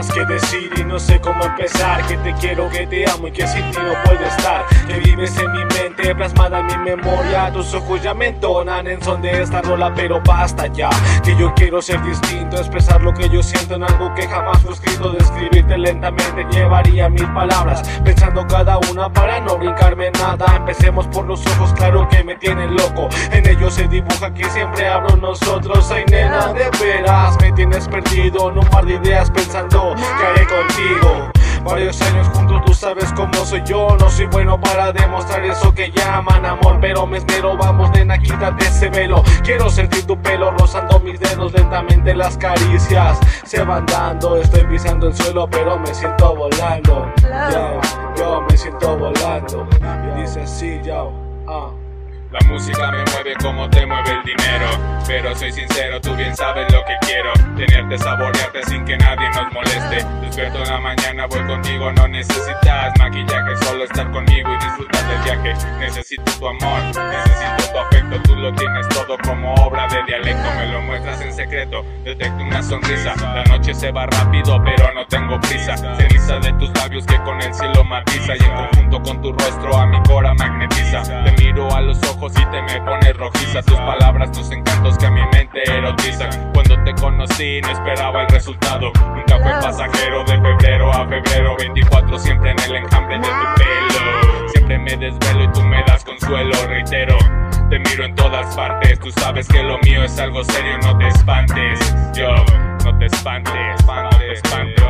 que decir y no sé cómo empezar. Que te quiero, que te amo y que sin ti no puedo estar. Que vives en mi plasmada en mi memoria. Tus ojos ya me entonan en son de esta rola Pero basta ya, que yo quiero ser distinto Expresar lo que yo siento en algo que jamás fue escrito. Describirte lentamente llevaría mil palabras Pensando cada una para no brincarme nada. Empecemos por los ojos, claro que me tienen loco. En ellos se dibuja que siempre hablo nosotros. Ay nena, de veras me tienes perdido En un par de ideas pensando que haré contigo Varios años juntos, tú sabes cómo soy yo. No soy bueno para demostrar eso que llaman amor Pero me esmero, vamos nena, quítate ese velo. Quiero sentir tu pelo rozando mis dedos Lentamente las caricias se van dando. Estoy pisando el suelo pero me siento volando. Yo, yo me siento volando. Y dice así, yo, ah. La música me mueve como te mueve el dinero. Pero soy sincero, tú bien sabes lo que quiero. Tenerte, saborearte sin que nadie nos moleste Despierto en la mañana, voy contigo, no necesitas maquillaje Solo estar conmigo y disfrutar del viaje. Necesito tu amor, necesito tu afecto Tú lo tienes todo como obra de dialecto Me lo muestras en secreto, detecto una sonrisa. La noche se va rápido, pero no tengo prisa. Ceniza de tus labios que con el cielo matiza Y en conjunto con tu rostro a mi cora magnetiza. Te miro a los ojos y te me pones rojiza Tus palabras, tus encantos que a mi mente erotizan conocí no esperaba el resultado. Nunca fue pasajero de febrero a febrero 24 siempre en el enjambre de tu pelo. Siempre me desvelo y tú me das consuelo, reitero. Te miro en todas partes, tú sabes que lo mío es algo serio, no te espantes, yo, no te espantes, no te espantes,